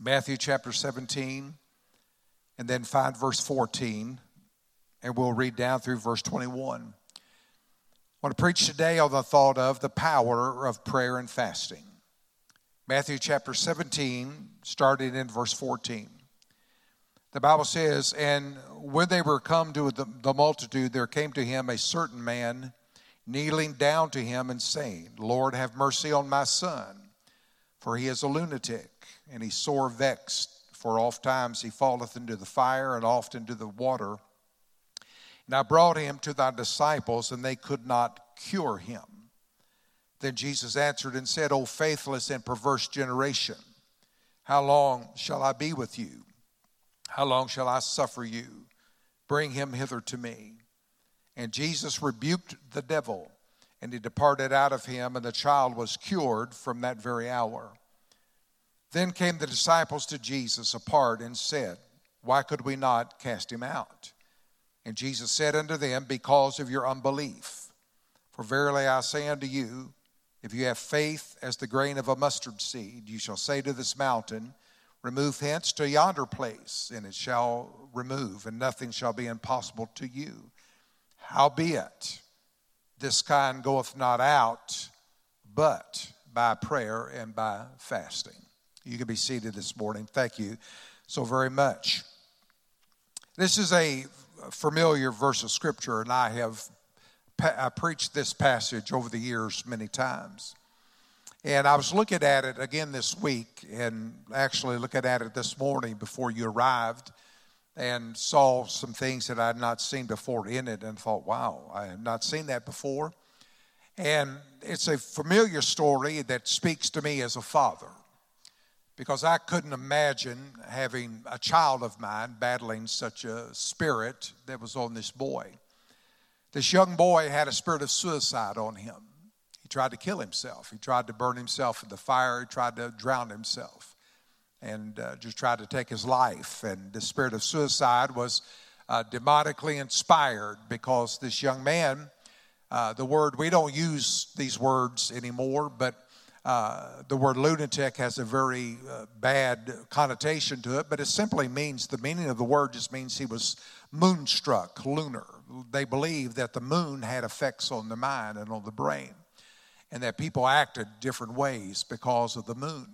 Matthew chapter 17, and then find verse 14, and we'll read down through verse 21. I want to preach today on the thought of the power of prayer and fasting. Matthew chapter 17, starting in verse 14. The Bible says, And when they were come to the, the multitude, there came to him a certain man, kneeling down to him and saying, Lord, have mercy on my son, for he is a lunatic, and he's sore vexed, for oft times he falleth into the fire and oft into the water. And I brought him to thy disciples, and they could not cure him. Then Jesus answered and said, O faithless and perverse generation, how long shall I be with you? How long shall I suffer you? Bring him hither to me. And Jesus rebuked the devil, and he departed out of him, and the child was cured from that very hour. Then came the disciples to Jesus apart and said, Why could we not cast him out? And Jesus said unto them, Because of your unbelief. For verily I say unto you, if you have faith as the grain of a mustard seed, you shall say to this mountain, Remove hence to yonder place, and it shall remove, and nothing shall be impossible to you. Howbeit, this kind goeth not out but by prayer and by fasting. You can be seated this morning. Thank you so very much. This is a familiar verse of Scripture, and I have I preached this passage over the years many times. And I was looking at it again this week, and actually looking at it this morning before you arrived, and saw some things that I had not seen before in it, and thought, wow, I have not seen that before. And it's a familiar story that speaks to me as a father, because I couldn't imagine having a child of mine battling such a spirit that was on this boy. This young boy had a spirit of suicide on him. He tried to kill himself. He tried to burn himself in the fire. He tried to drown himself and uh, just tried to take his life. And the spirit of suicide was uh, demonically inspired because this young man, uh, the word, we don't use these words anymore, but uh, the word lunatic has a very uh, bad connotation to it, but it simply means the meaning of the word just means he was moonstruck, lunar. They believed that the moon had effects on the mind and on the brain and that people acted different ways because of the moon.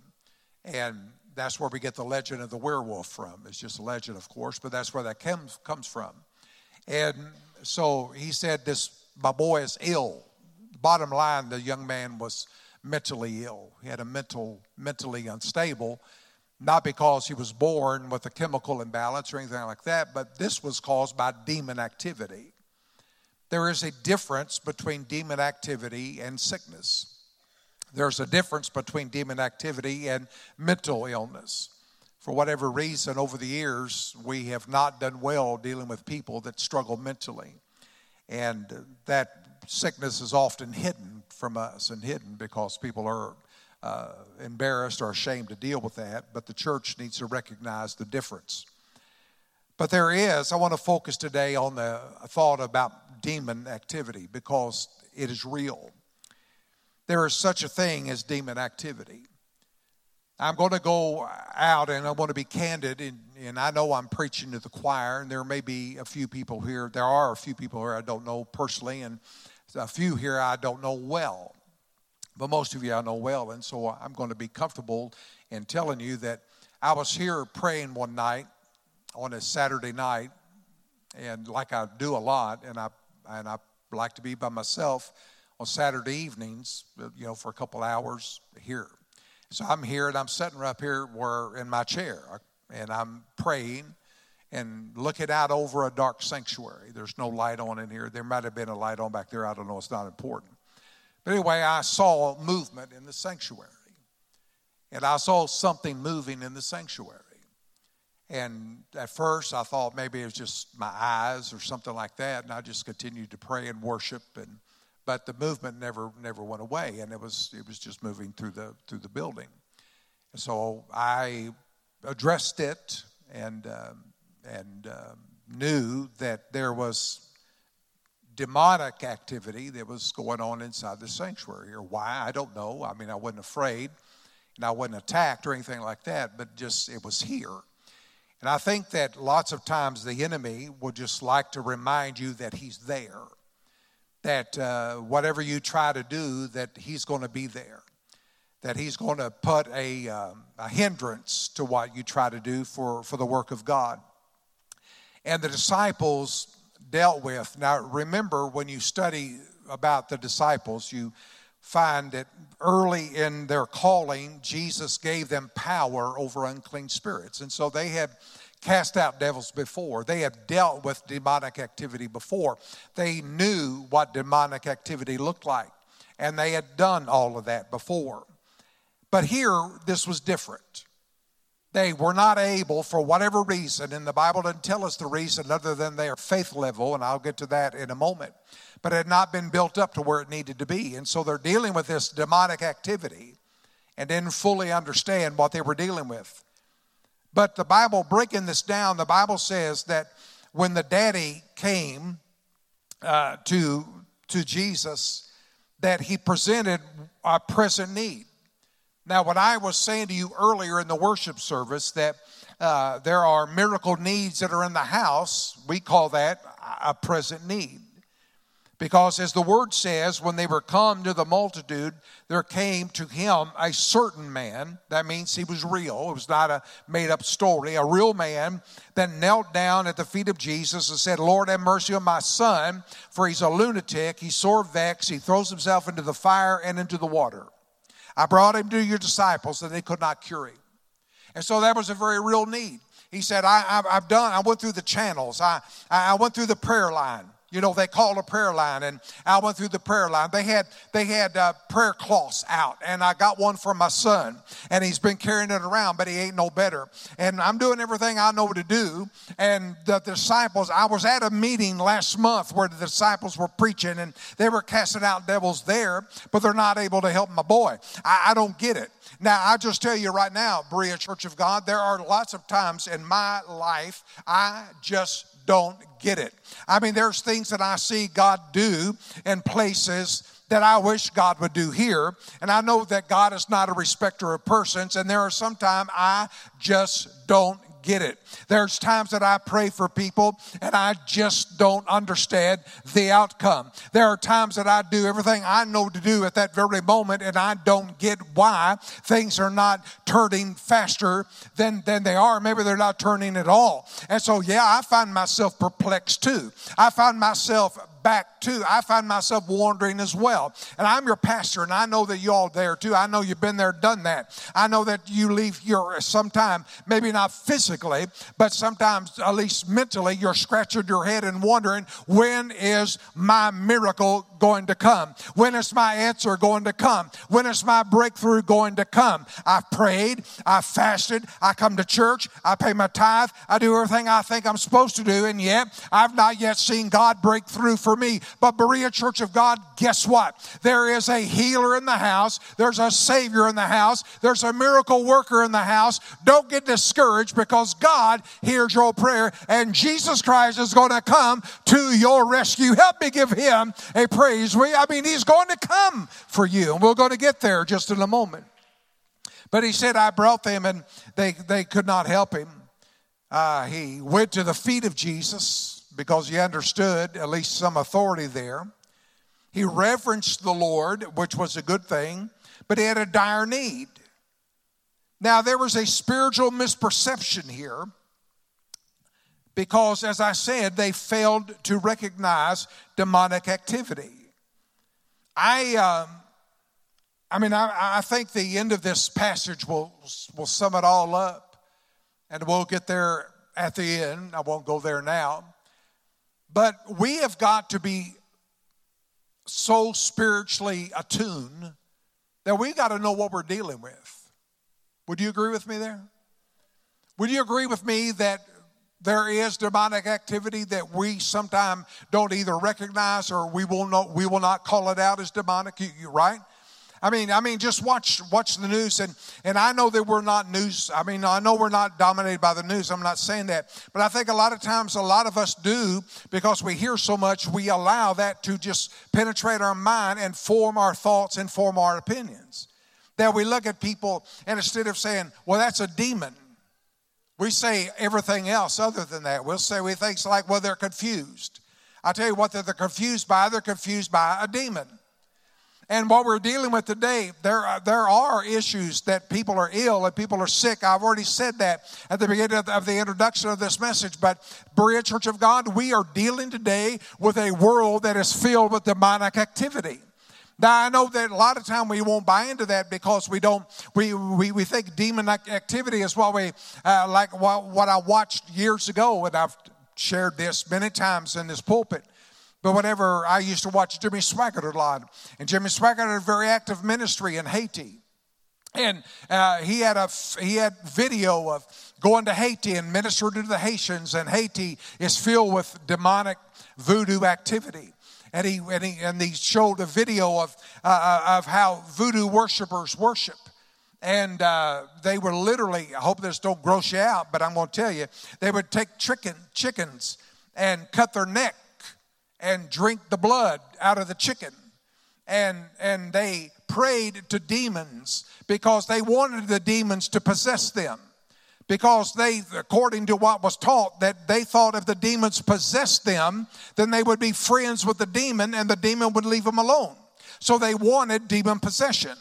And that's where we get the legend of the werewolf from. It's just a legend, of course, but that's where that comes, comes from. And so he said, This, my boy is ill. Bottom line, the young man was mentally ill. He had a mental, mentally unstable, not because he was born with a chemical imbalance or anything like that, but this was caused by demon activity. There is a difference between demon activity and sickness. There's a difference between demon activity and mental illness. For whatever reason, over the years, we have not done well dealing with people that struggle mentally. And that sickness is often hidden from us and hidden because people are uh, embarrassed or ashamed to deal with that. But the church needs to recognize the difference. But there is, I want to focus today on the thought about demon activity because it is real. There is such a thing as demon activity. I'm going to go out and I want to be candid, and, and, I know I'm preaching to the choir, and there may be a few people here. There are a few people here I don't know personally, and a few here I don't know well. But most of you I know well, and so I'm going to be comfortable in telling you that I was here praying one night on a Saturday night, and like I do a lot, and I and I like to be by myself on Saturday evenings, you know, for a couple hours here. So I'm here and I'm sitting up here where in my chair, and I'm praying and looking out over a dark sanctuary. There's no light on in here. There might have been a light on back there. I don't know. It's not important. But anyway, I saw movement in the sanctuary, and I saw something moving in the sanctuary. And at first, I thought maybe it was just my eyes or something like that, and I just continued to pray and worship. And but the movement never never went away, and it was it was just moving through the through the building. And so I addressed it and um, and um, knew that there was demonic activity that was going on inside the sanctuary, or why I don't know. I mean, I wasn't afraid And I wasn't attacked or anything like that, but just it was here. And I think that lots of times the enemy will just like to remind you that he's there. That uh, whatever you try to do, that he's going to be there. That he's going to put a, um, a hindrance to what you try to do for, for the work of God. And the disciples dealt with. Now, remember when you study about the disciples, you find that early in their calling, Jesus gave them power over unclean spirits. And so they had cast out devils before, they had dealt with demonic activity before. They knew what demonic activity looked like, and they had done all of that before. But here, this was different. They were not able, for whatever reason, and the Bible doesn't tell us the reason other than their faith level, and I'll get to that in a moment, but it had not been built up to where it needed to be. And so they're dealing with this demonic activity and didn't fully understand what they were dealing with. But the Bible, breaking this down, the Bible says that when the daddy came uh, to, to Jesus, that he presented a present need. Now, what I was saying to you earlier in the worship service, that uh, there are miracle needs that are in the house, we call that a present need. Because as the word says, when they were come to the multitude, there came to him a certain man. That means he was real. It was not a made up story. A real man that knelt down at the feet of Jesus and said, Lord, have mercy on my son, for he's a lunatic. He's sore vexed. He throws himself into the fire and into the water. I brought him to your disciples and they could not cure him. And so that was a very real need. He said, I, have done, I went through the channels, I, I went through the prayer line. You know, they called a prayer line, and I went through the prayer line. They had they had uh, prayer cloths out, and I got one for my son, and he's been carrying it around, but he ain't no better. And I'm doing everything I know to do. And the disciples, I was at a meeting last month where the disciples were preaching, and they were casting out devils there, but they're not able to help my boy. I, I don't get it. Now, I just tell you right now, Berea Church of God, there are lots of times in my life I just don't get it. I mean, there's things that I see God do in places that I wish God would do here. And I know that God is not a respecter of persons, and there are sometimes I just don't get it. There's times that I pray for people and I just don't understand the outcome. There are times that I do everything I know to do at that very moment and I don't get why things are not turning faster than, than they are. Maybe they're not turning at all. And so, yeah, I find myself perplexed too. I find myself back too. I find myself wandering as well. And I'm your pastor, and I know that you all there too. I know you've been there, done that. I know that you leave your sometime, maybe not physically, but sometimes at least mentally, you're scratching your head and wondering, when is my miracle going to come? When is my answer going to come? When is my breakthrough going to come? I've prayed, I've fasted, I come to church, I pay my tithe, I do everything I think I'm supposed to do, and yet I've not yet seen God break through for me. But Berea Church of God, guess what? There is a healer in the house, there's a Savior in the house, there's a miracle worker in the house. Don't get discouraged because God hears your prayer and Jesus Christ is going to come to your rescue. Help me give him a praise. We, I mean, he's going to come for you, and we're going to get there just in a moment. But he said, I brought them and they, they could not help him. Uh, he went to the feet of Jesus because he understood at least some authority there. He reverenced the Lord, which was a good thing, but he had a dire need. Now, there was a spiritual misperception here because, as I said, they failed to recognize demonic activity. I, um, I mean, I, I think the end of this passage will, will sum it all up, and we'll get there at the end. I won't go there now. But we have got to be so spiritually attuned that we've got to know what we're dealing with. Would you agree with me there? Would you agree with me that there is demonic activity that we sometimes don't either recognize or we will not we will not call it out as demonic? You, you right? I mean, I mean, just watch watch the news, and and I know that we're not news. I mean, I know we're not dominated by the news. I'm not saying that, but I think a lot of times, a lot of us do because we hear so much, we allow that to just penetrate our mind and form our thoughts and form our opinions. That we look at people and instead of saying, well, that's a demon, we say everything else other than that. We'll say we things like, well, they're confused. I tell you what, they're confused by, they're confused by a demon. And what we're dealing with today, there are, there are issues that people are ill and people are sick. I've already said that at the beginning of the, of the introduction of this message. But Berea Church of God, we are dealing today with a world that is filled with demonic activity. Now I know that a lot of time we won't buy into that because we don't we we, we think demon activity is what we uh, like what, what I watched years ago and I've shared this many times in this pulpit. But whenever I used to watch Jimmy Swaggart a lot, and Jimmy Swaggart had a very active ministry in Haiti, and uh, he had a he had video of going to Haiti and ministering to the Haitians, and Haiti is filled with demonic voodoo activity. And he and he, and he showed a video of uh, uh of how voodoo worshipers worship and uh, they were literally i hope this don't gross you out but i'm going to tell you they would take chicken chickens and cut their neck and drink the blood out of the chicken. And, and they prayed to demons because they wanted the demons to possess them. Because they, according to what was taught, that they thought if the demons possessed them, then they would be friends with the demon and the demon would leave them alone. So they wanted demon possession.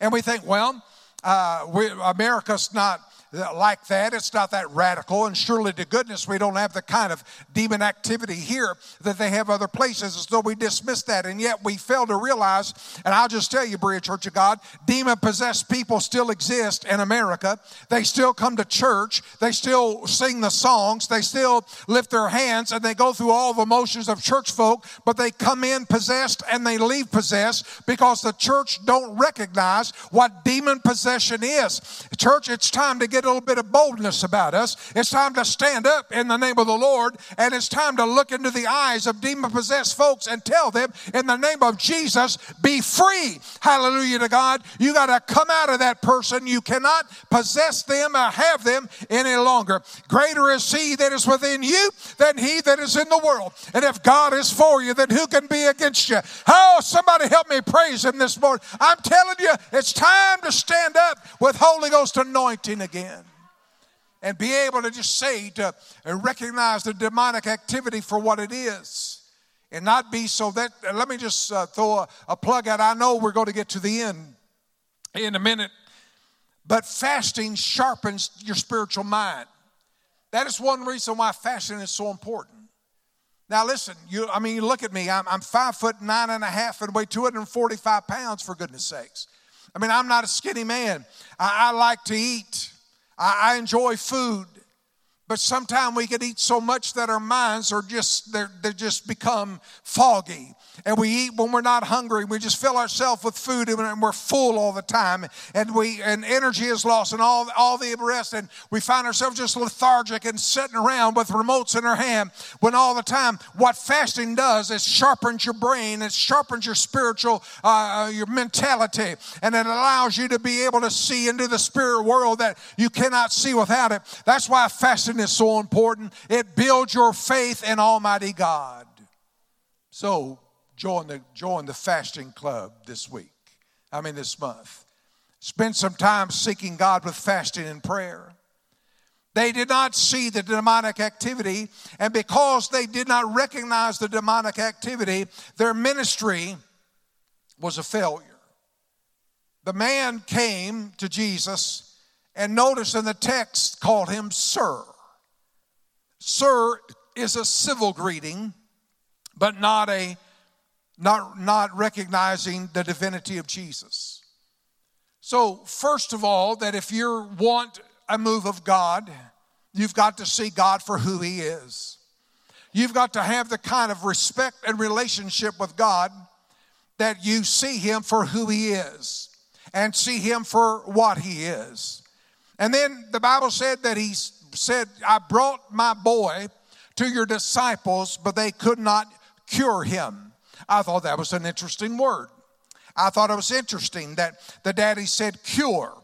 And we think, well, uh, we, America's not like that. It's not that radical. And surely to goodness, we don't have the kind of demon activity here that they have other places. As though we dismiss that. And yet we fail to realize, and I'll just tell you, Berea Church of God, demon possessed people still exist in America. They still come to church. They still sing the songs. They still lift their hands and they go through all the motions of church folk, but they come in possessed and they leave possessed because the church don't recognize what demon possession is. Church, it's time to get get a little bit of boldness about us. It's time to stand up in the name of the Lord, and it's time to look into the eyes of demon possessed folks and tell them, in the name of Jesus, be free. Hallelujah to God. You got to come out of that person. You cannot possess them or have them any longer. Greater is He that is within you than He that is in the world. And if God is for you, then who can be against you? Oh, somebody help me praise Him this morning. I'm telling you, it's time to stand up with Holy Ghost anointing again and be able to just say to recognize the demonic activity for what it is and not be so that let me just uh, throw a, a plug out. I know we're going to get to the end in a minute but fasting sharpens your spiritual mind. That is one reason why fasting is so important. Now listen you i mean you look at me. I'm, I'm five foot nine and a half and weigh 245 pounds for goodness sakes. I mean i'm not a skinny man. I, I like to eat I, I enjoy food, but sometimes we can eat so much that our minds are just, they're, they just become foggy and we eat when we're not hungry. We just fill ourselves with food and we're full all the time. And we and energy is lost and all, all the rest. And we find ourselves just lethargic and sitting around with remotes in our hand when all the time what fasting does is sharpens your brain, it sharpens your spiritual, uh, uh, your mentality, and it allows you to be able to see into the spirit world that you cannot see without it. That's why fasting is so important. It builds your faith in Almighty God. So, join the, join the fasting club this week. I mean, this month. Spend some time seeking God with fasting and prayer. They did not see the demonic activity, and because they did not recognize the demonic activity, their ministry was a failure. The man came to Jesus and notice in the text called him Sir. Sir is a civil greeting, but not a not, not recognizing the divinity of Jesus. So, first of all, that if you want a move of God, you've got to see God for who He is. You've got to have the kind of respect and relationship with God that you see Him for who He is and see Him for what He is. And then the Bible said that He said, I brought my boy to your disciples, but they could not cure him. I thought that was an interesting word. I thought it was interesting that the daddy said cure.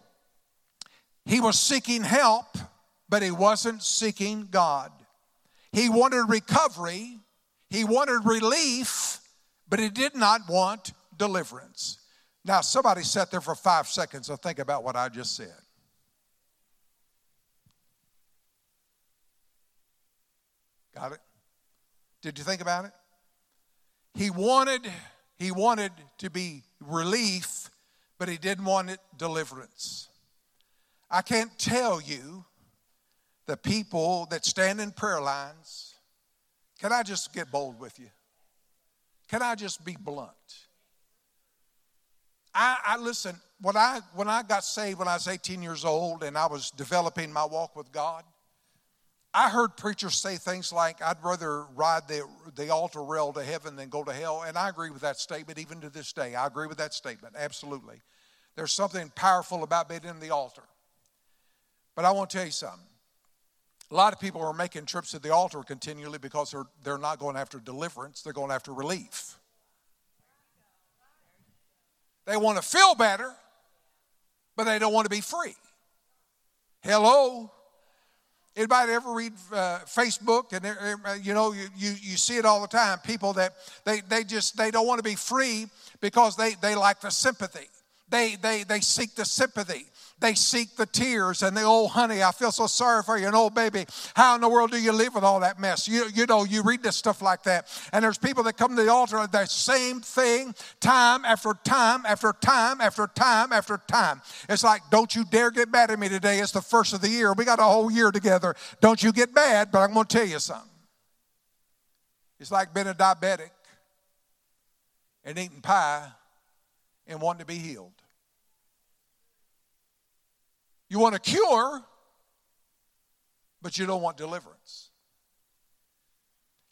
He was seeking help, but he wasn't seeking God. He wanted recovery, he wanted relief, but he did not want deliverance. Now, somebody sat there for five seconds and think about what I just said. Got it? Did you think about it? He wanted, he wanted to be relief, but he didn't want it deliverance. I can't tell you the people that stand in prayer lines. Can I just get bold with you? Can I just be blunt? I, I listen, when I when I got saved when I was 18 years old and I was developing my walk with God, I heard preachers say things like, I'd rather ride the, the altar rail to heaven than go to hell. And I agree with that statement even to this day. I agree with that statement, absolutely. There's something powerful about being in the altar. But I want to tell you something. A lot of people are making trips to the altar continually because they're, they're not going after deliverance, they're going after relief. They want to feel better, but they don't want to be free. Hello? Anybody ever read uh, Facebook and uh, you know you, you, you see it all the time. People that they, they just they don't want to be free because they, they like the sympathy. They, they, they seek the sympathy. They seek the tears and the oh honey, I feel so sorry for you. And oh baby, how in the world do you live with all that mess? You, you know, you read this stuff like that. And there's people that come to the altar and the same thing time after time after time after time after time. It's like, don't you dare get mad at me today. It's the first of the year. We got a whole year together. Don't you get mad, but I'm going to tell you something. It's like being a diabetic and eating pie and wanting to be healed. You want a cure, but you don't want deliverance.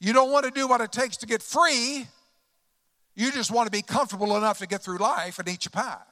You don't want to do what it takes to get free. You just want to be comfortable enough to get through life and eat your pie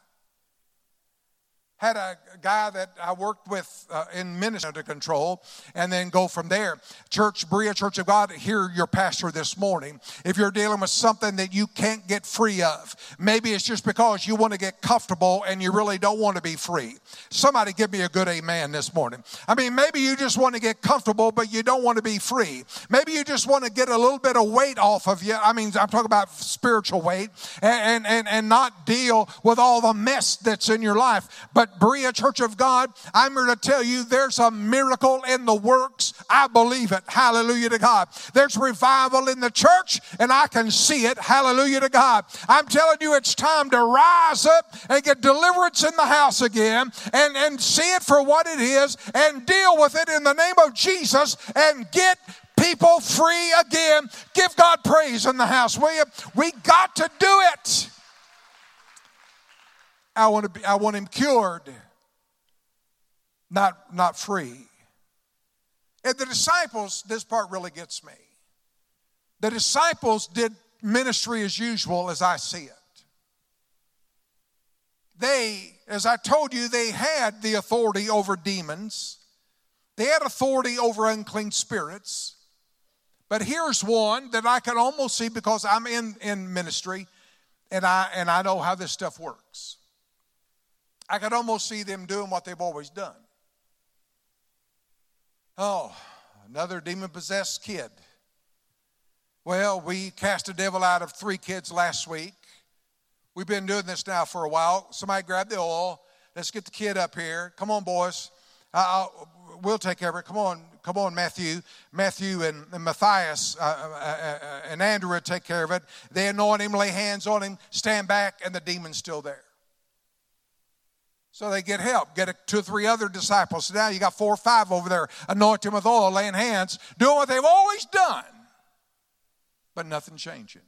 had a guy that I worked with uh, in ministry to control, and then go from there. Church, Berea Church of God, hear your pastor this morning. If you're dealing with something that you can't get free of, maybe it's just because you want to get comfortable and you really don't want to be free. Somebody give me a good amen this morning. I mean, maybe you just want to get comfortable, but you don't want to be free. Maybe you just want to get a little bit of weight off of you. I mean, I'm talking about spiritual weight and, and, and not deal with all the mess that's in your life. But Berea Church of God, I'm here to tell you there's a miracle in the works. I believe it. Hallelujah to God. There's revival in the church, and I can see it. Hallelujah to God. I'm telling you, it's time to rise up and get deliverance in the house again and, and see it for what it is and deal with it in the name of Jesus and get people free again. Give God praise in the house, will you? We got to do it. I want, to be, I want him cured, not, not free. And the disciples, this part really gets me. The disciples did ministry as usual as I see it. They, as I told you, they had the authority over demons, they had authority over unclean spirits. But here's one that I can almost see because I'm in, in ministry and I, and I know how this stuff works. I could almost see them doing what they've always done. Oh, another demon possessed kid. Well, we cast a devil out of three kids last week. We've been doing this now for a while. Somebody grab the oil. Let's get the kid up here. Come on, boys. I'll, we'll take care of it. Come on, come on, Matthew. Matthew and, and Matthias uh, uh, uh, and Andrew take care of it. They anoint him, lay hands on him, stand back, and the demon's still there. So they get help, get two or three other disciples. So now you got four or five over there, anointing with oil, laying hands, doing what they've always done, but nothing changing.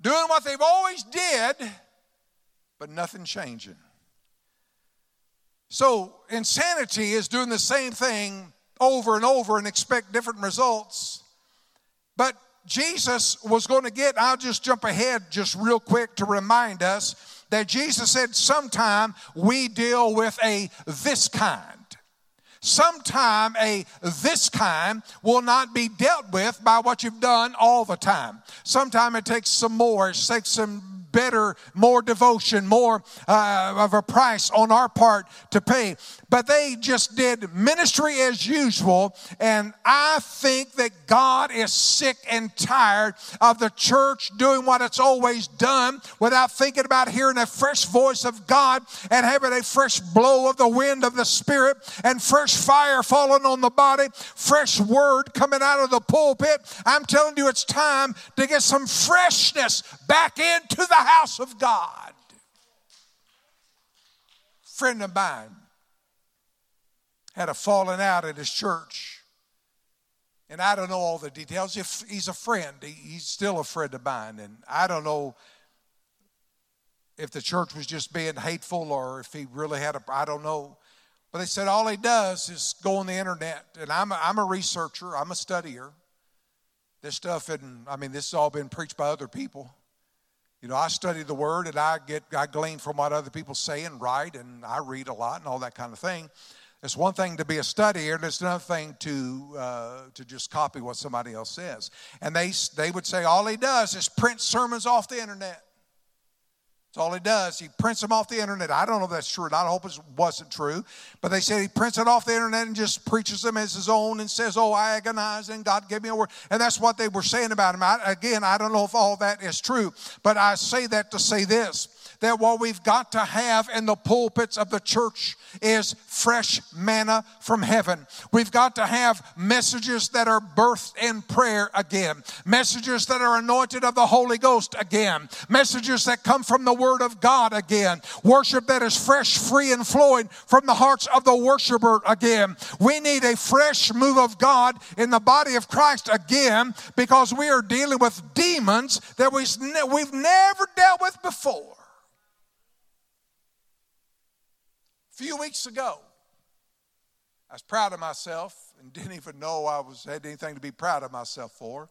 Doing what they've always did, but nothing changing. So insanity is doing the same thing over and over and expect different results. But Jesus was going to get, I'll just jump ahead just real quick to remind us that Jesus said, sometime we deal with a this kind. Sometime a this kind will not be dealt with by what you've done all the time. Sometime it takes some more, it takes some better, more devotion, more uh, of a price on our part to pay. But they just did ministry as usual. And I think that God is sick and tired of the church doing what it's always done without thinking about hearing a fresh voice of God and having a fresh blow of the wind of the Spirit and fresh fire falling on the body, fresh word coming out of the pulpit. I'm telling you, it's time to get some freshness back into the house of God. Friend of mine had a falling out at his church. And I don't know all the details. If he's a friend, he's still a friend of mine. And I don't know if the church was just being hateful or if he really had a, I don't know. But they said all he does is go on the internet. And I'm a, I'm a researcher, I'm a studier. This stuff, and I mean, this has all been preached by other people. You know, I study the word and I get, I glean from what other people say and write, and I read a lot and all that kind of thing. It's one thing to be a studier, and it's another thing to uh, to just copy what somebody else says. And they they would say all he does is print sermons off the internet. That's all he does. He prints them off the internet. I don't know if that's true. I hope it wasn't true. But they said he prints it off the internet and just preaches them as his own and says, Oh, I agonize and God gave me a word. And that's what they were saying about him. I, again, I don't know if all that is true, but I say that to say this that what we've got to have in the pulpits of the church is fresh manna from heaven. We've got to have messages that are birthed in prayer again, messages that are anointed of the Holy Ghost again, messages that come from the Word of God again, worship that is fresh, free, and flowing from the hearts of the worshiper again. We need a fresh move of God in the body of Christ again because we are dealing with demons that we've never dealt with before. Few weeks ago, I was proud of myself and didn't even know I was had anything to be proud of myself for.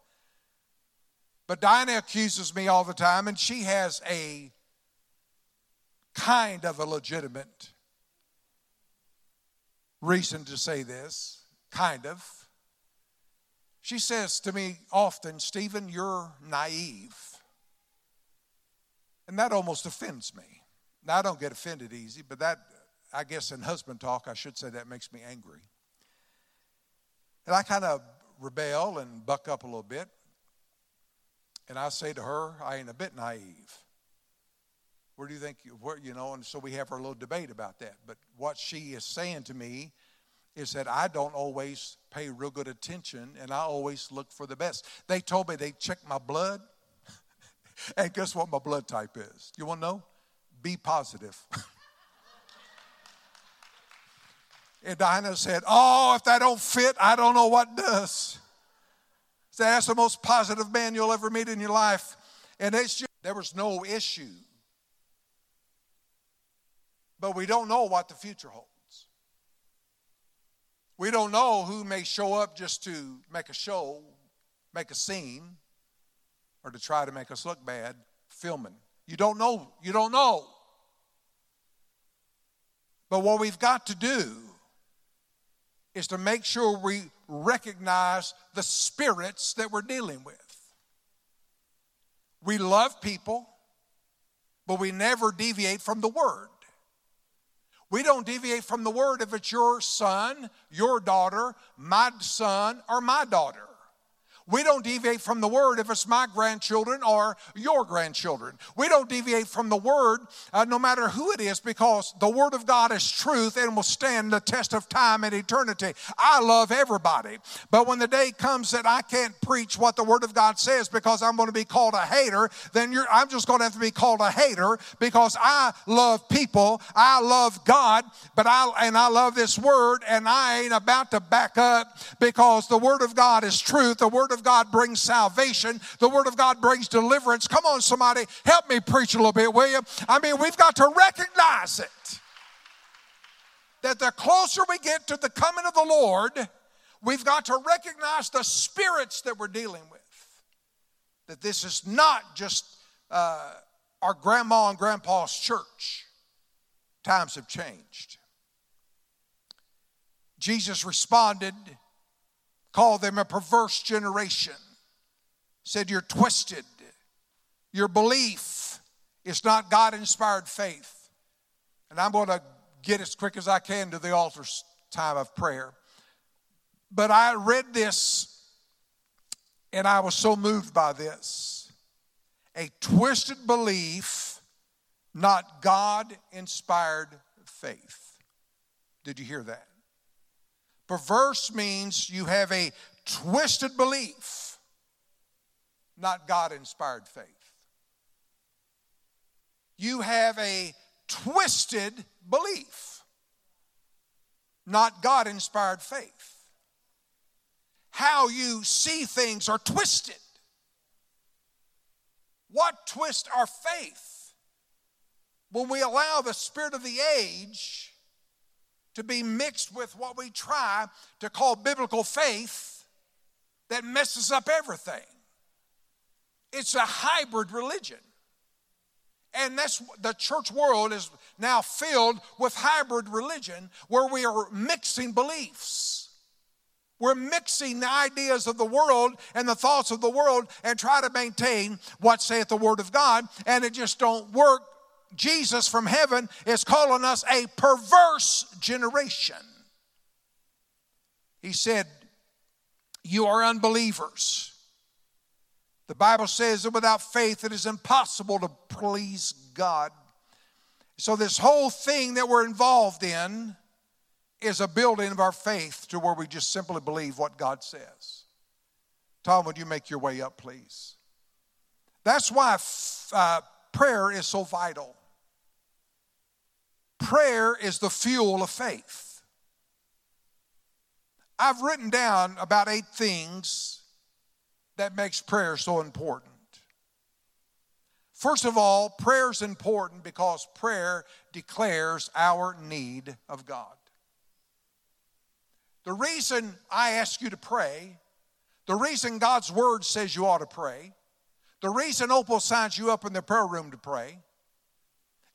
But Diana accuses me all the time, and she has a kind of a legitimate reason to say this, kind of. She says to me often, Stephen, you're naive. And that almost offends me. Now, I don't get offended easy, but that I guess in husband talk, I should say that makes me angry. And I kind of rebel and buck up a little bit. And I say to her, I ain't a bit naive. Where do you think, you, where, you know, and so we have our little debate about that. But what she is saying to me is that I don't always pay real good attention and I always look for the best. They told me they checked my blood. and guess what my blood type is? You want to know? B positive. And Dinah said, Oh, if that don't fit, I don't know what does. So that's the most positive man you'll ever meet in your life. And it's just, there was no issue. But we don't know what the future holds. We don't know who may show up just to make a show, make a scene, or to try to make us look bad filming. You don't know. You don't know. But what we've got to do is to make sure we recognize the spirits that we're dealing with. We love people, but we never deviate from the word. We don't deviate from the word if it's your son, your daughter, my son, or my daughter. We don't deviate from the word if it's my grandchildren or your grandchildren. We don't deviate from the word uh, no matter who it is because the word of God is truth and will stand the test of time and eternity. I love everybody. But when the day comes that I can't preach what the word of God says because I'm going to be called a hater, then I'm just going to have to be called a hater because I love people, I love God, but I and I love this word and I ain't about to back up because the word of God is truth. The word of of God brings salvation, the Word of God brings deliverance. Come on, somebody, help me preach a little bit, will you? I mean, we've got to recognize it. That the closer we get to the coming of the Lord, we've got to recognize the spirits that we're dealing with. That this is not just uh, our grandma and grandpa's church. Times have changed. Jesus responded called them a perverse generation. Said, You're twisted. Your belief is not God inspired faith. And I'm going to get as quick as I can to the altar time of prayer. But I read this and I was so moved by this. A twisted belief, not God inspired faith. Did you hear that? Perverse means you have a twisted belief, not God inspired faith. You have a twisted belief, not God inspired faith. How you see things are twisted. What twists our faith? When we allow the spirit of the age to be mixed with what we try to call biblical faith that messes up everything. It's a hybrid religion. And that's the church world is now filled with hybrid religion where we are mixing beliefs. We're mixing the ideas of the world and the thoughts of the world and try to maintain what saith the word of God, and it just don't work. Jesus from heaven is calling us a perverse generation. He said, You are unbelievers. The Bible says that without faith it is impossible to please God. So, this whole thing that we're involved in is a building of our faith to where we just simply believe what God says. Tom, would you make your way up, please? That's why uh, prayer is so vital. Prayer is the fuel of faith. I've written down about eight things that makes prayer so important. First of all, prayer is important because prayer declares our need of God. The reason I ask you to pray, the reason God's word says you ought to pray, the reason Opal signs you up in the prayer room to pray,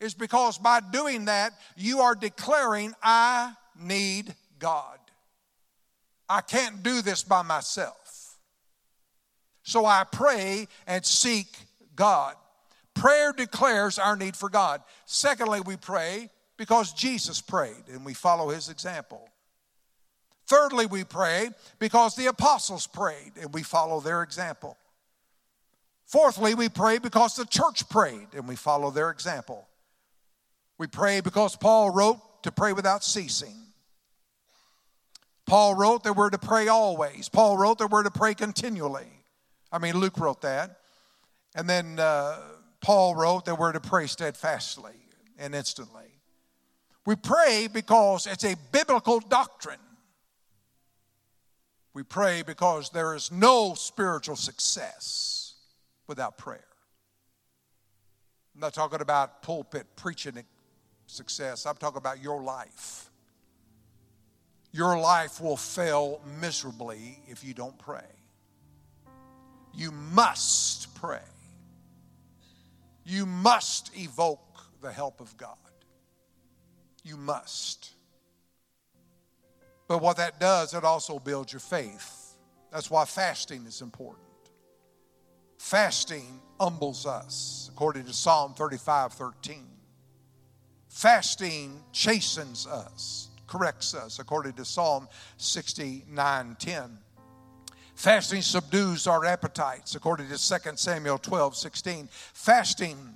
is because by doing that, you are declaring, I need God. I can't do this by myself. So I pray and seek God. Prayer declares our need for God. Secondly, we pray because Jesus prayed and we follow his example. Thirdly, we pray because the apostles prayed and we follow their example. Fourthly, we pray because the church prayed and we follow their example. We pray because Paul wrote to pray without ceasing. Paul wrote that we're to pray always. Paul wrote that we're to pray continually. I mean, Luke wrote that. And then uh, Paul wrote that we're to pray steadfastly and instantly. We pray because it's a biblical doctrine. We pray because there is no spiritual success without prayer. I'm not talking about pulpit preaching success, I'm talking about your life. Your life will fail miserably if you don't pray. You must pray. You must evoke the help of God. You must. But what that does, it also builds your faith. That's why fasting is important. Fasting humbles us, according to Psalm 35 13. Fasting chastens us, corrects us, according to Psalm 69 10. Fasting subdues our appetites, according to 2 Samuel 12 16. Fasting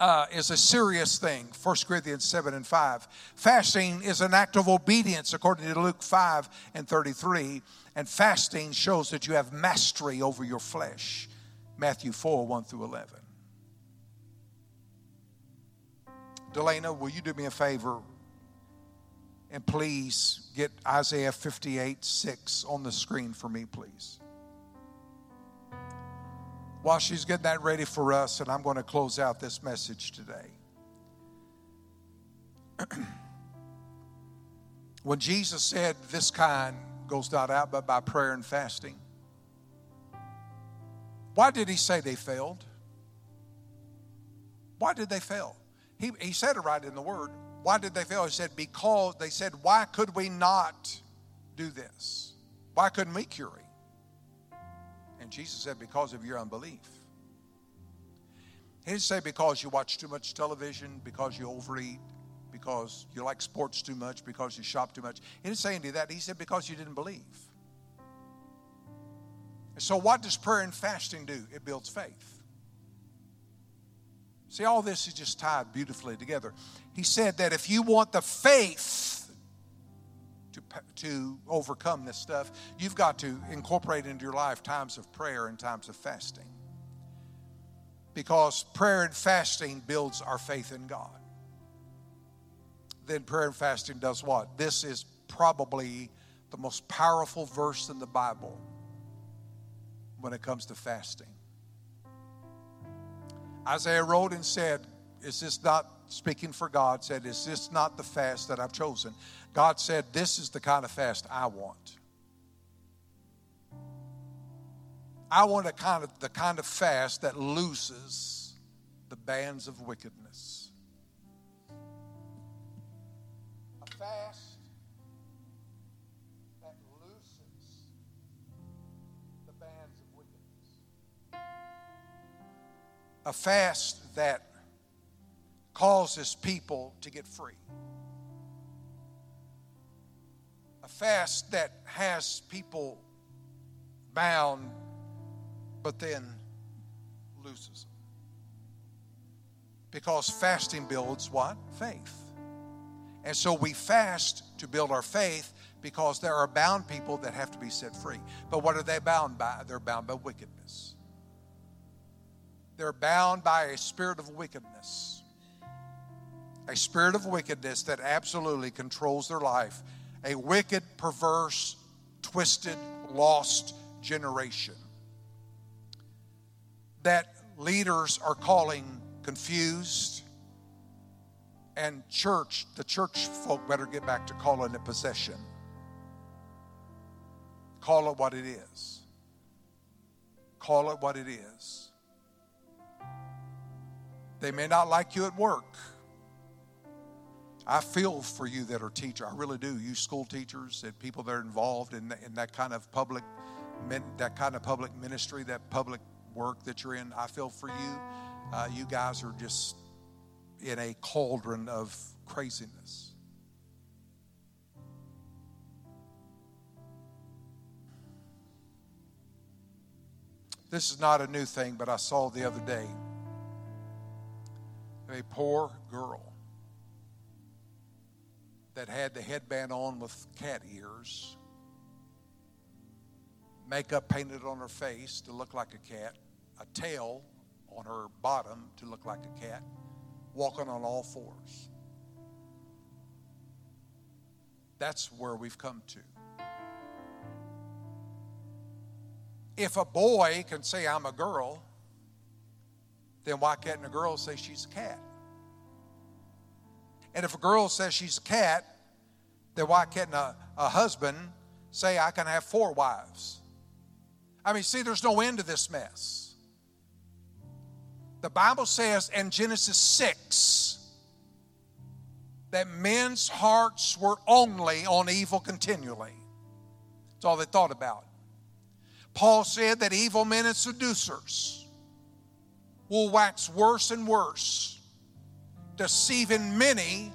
uh, is a serious thing, 1 Corinthians 7 and 5. Fasting is an act of obedience, according to Luke 5 and 33. And fasting shows that you have mastery over your flesh, Matthew 4 1 through 11. Delana, will you do me a favor? And please get Isaiah 58 6 on the screen for me, please. While she's getting that ready for us, and I'm going to close out this message today. when Jesus said, This kind goes not out but by prayer and fasting, why did he say they failed? Why did they fail? He, he said it right in the word. Why did they fail? He said, Because they said, Why could we not do this? Why couldn't we cure him? And Jesus said, Because of your unbelief. He didn't say because you watch too much television, because you overeat, because you like sports too much, because you shop too much. He didn't say any of that. He said because you didn't believe. So, what does prayer and fasting do? It builds faith. See, all this is just tied beautifully together. He said that if you want the faith to, to overcome this stuff, you've got to incorporate into your life times of prayer and times of fasting because prayer and fasting builds our faith in God. Then prayer and fasting does what? This is probably the most powerful verse in the Bible when it comes to fasting. Isaiah wrote and said, Is this not speaking for God? Said, Is this not the fast that I've chosen? God said, This is the kind of fast I want. I want a kind of the kind of fast that looses the bands of wickedness. A fast A fast that causes people to get free. A fast that has people bound but then loses them. Because fasting builds what? Faith. And so we fast to build our faith because there are bound people that have to be set free. But what are they bound by? They're bound by wickedness. They're bound by a spirit of wickedness. A spirit of wickedness that absolutely controls their life. A wicked, perverse, twisted, lost generation that leaders are calling confused. And church, the church folk better get back to calling it possession. Call it what it is. Call it what it is. They may not like you at work. I feel for you that are teachers. I really do. You school teachers and people that are involved in, in that kind of public, that kind of public ministry, that public work that you're in. I feel for you. Uh, you guys are just in a cauldron of craziness. This is not a new thing, but I saw the other day a poor girl that had the headband on with cat ears, makeup painted on her face to look like a cat, a tail on her bottom to look like a cat, walking on all fours. That's where we've come to. If a boy can say, I'm a girl, then why can't a girl say she's a cat? And if a girl says she's a cat, then why can't a, a husband say, I can have four wives? I mean, see, there's no end to this mess. The Bible says in Genesis 6 that men's hearts were only on evil continually. That's all they thought about. Paul said that evil men and seducers will wax worse and worse, deceiving many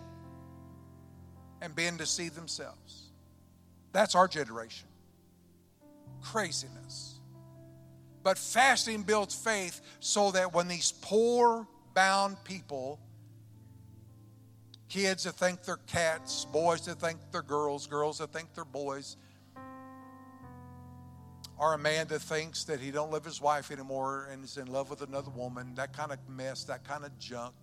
and being deceived themselves. That's our generation. Craziness. But fasting builds faith so that when these poor, bound people, kids that think they're cats, boys that think they're girls, girls that think they're boys, or a man that thinks that he don't love his wife anymore and is in love with another woman, that kind of mess, that kind of junk,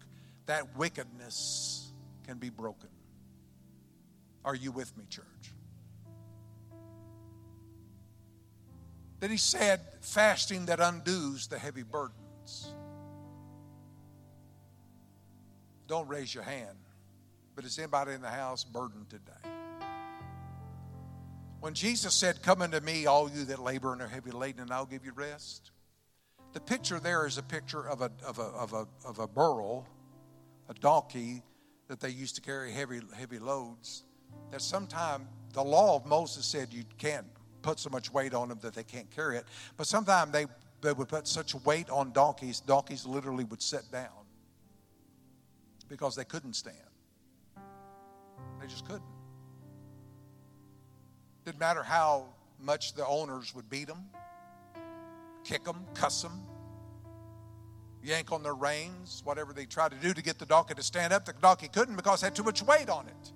that wickedness can be broken. Are you with me, church? Then he said, fasting that undoes the heavy burdens. Don't raise your hand, but is anybody in the house burdened today? When Jesus said, Come unto me, all you that labor and are heavy laden, and I'll give you rest, the picture there is a picture of a, of a, of a, of a burro, a donkey that they used to carry heavy, heavy loads. That sometime the law of Moses said you can't put so much weight on them that they can't carry it. But sometimes they they would put such weight on donkeys, donkeys literally would sit down because they couldn't stand. They just couldn't. Didn't matter how much the owners would beat them, kick them, cuss them, yank on their reins, whatever they tried to do to get the donkey to stand up. The donkey couldn't because it had too much weight on it.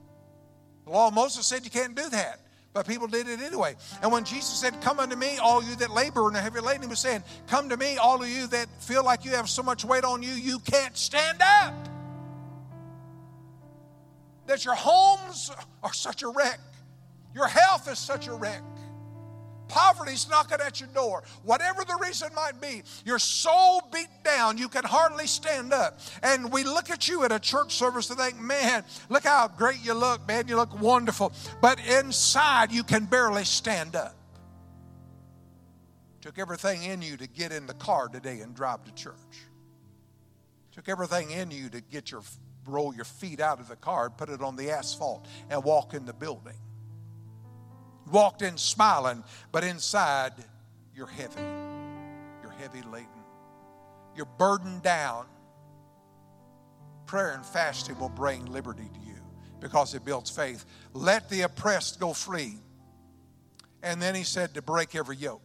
The law of Moses said you can't do that. But people did it anyway. And when Jesus said, Come unto me, all you that labor and are heavy laden, he was saying, Come to me, all of you that feel like you have so much weight on you, you can't stand up. That your homes are such a wreck, your health is such a wreck. Poverty's knocking at your door. Whatever the reason might be, you're so beat down you can hardly stand up. And we look at you at a church service and think, man, look how great you look, man. You look wonderful. But inside, you can barely stand up. Took everything in you to get in the car today and drive to church. Took everything in you to get your roll your feet out of the car, put it on the asphalt, and walk in the building walked in smiling, but inside you're heavy. You're heavy laden. You're burdened down. Prayer and fasting will bring liberty to you because it builds faith. Let the oppressed go free. And then he said to break every yoke.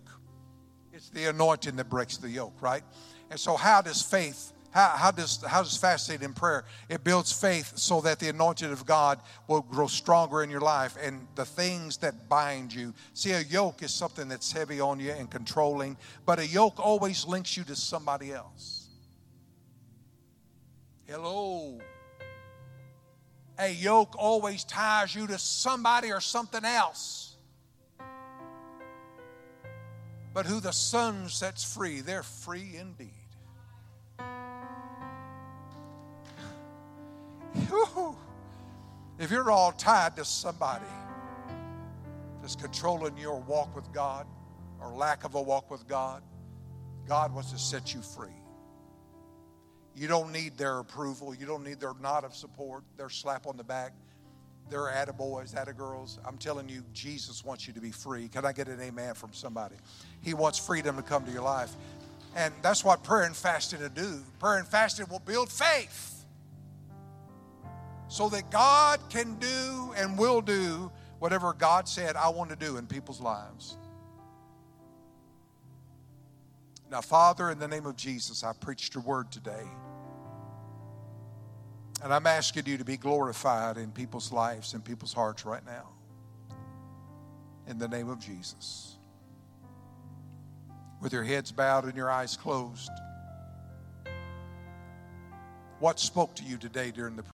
It's the anointing that breaks the yoke, right? And so, how does faith how, how, does, how does fasting and prayer? It builds faith so that the anointing of God will grow stronger in your life and the things that bind you. See, a yoke is something that's heavy on you and controlling, but a yoke always links you to somebody else. Hello. A yoke always ties you to somebody or something else. But who the Son sets free, they're free indeed. If you're all tied to somebody that's controlling your walk with God or lack of a walk with God, God wants to set you free. You don't need their approval. You don't need their nod of support, their slap on the back, their attaboys, attagirls. I'm telling you, Jesus wants you to be free. Can I get an amen from somebody? He wants freedom to come to your life. And that's what prayer and fasting to do. Prayer and fasting will build faith so that God can do and will do whatever God said I want to do in people's lives. Now, Father, in the name of Jesus, I preached your word today. And I'm asking you to be glorified in people's lives and people's hearts right now. In the name of Jesus. With your heads bowed and your eyes closed. What spoke to you today during the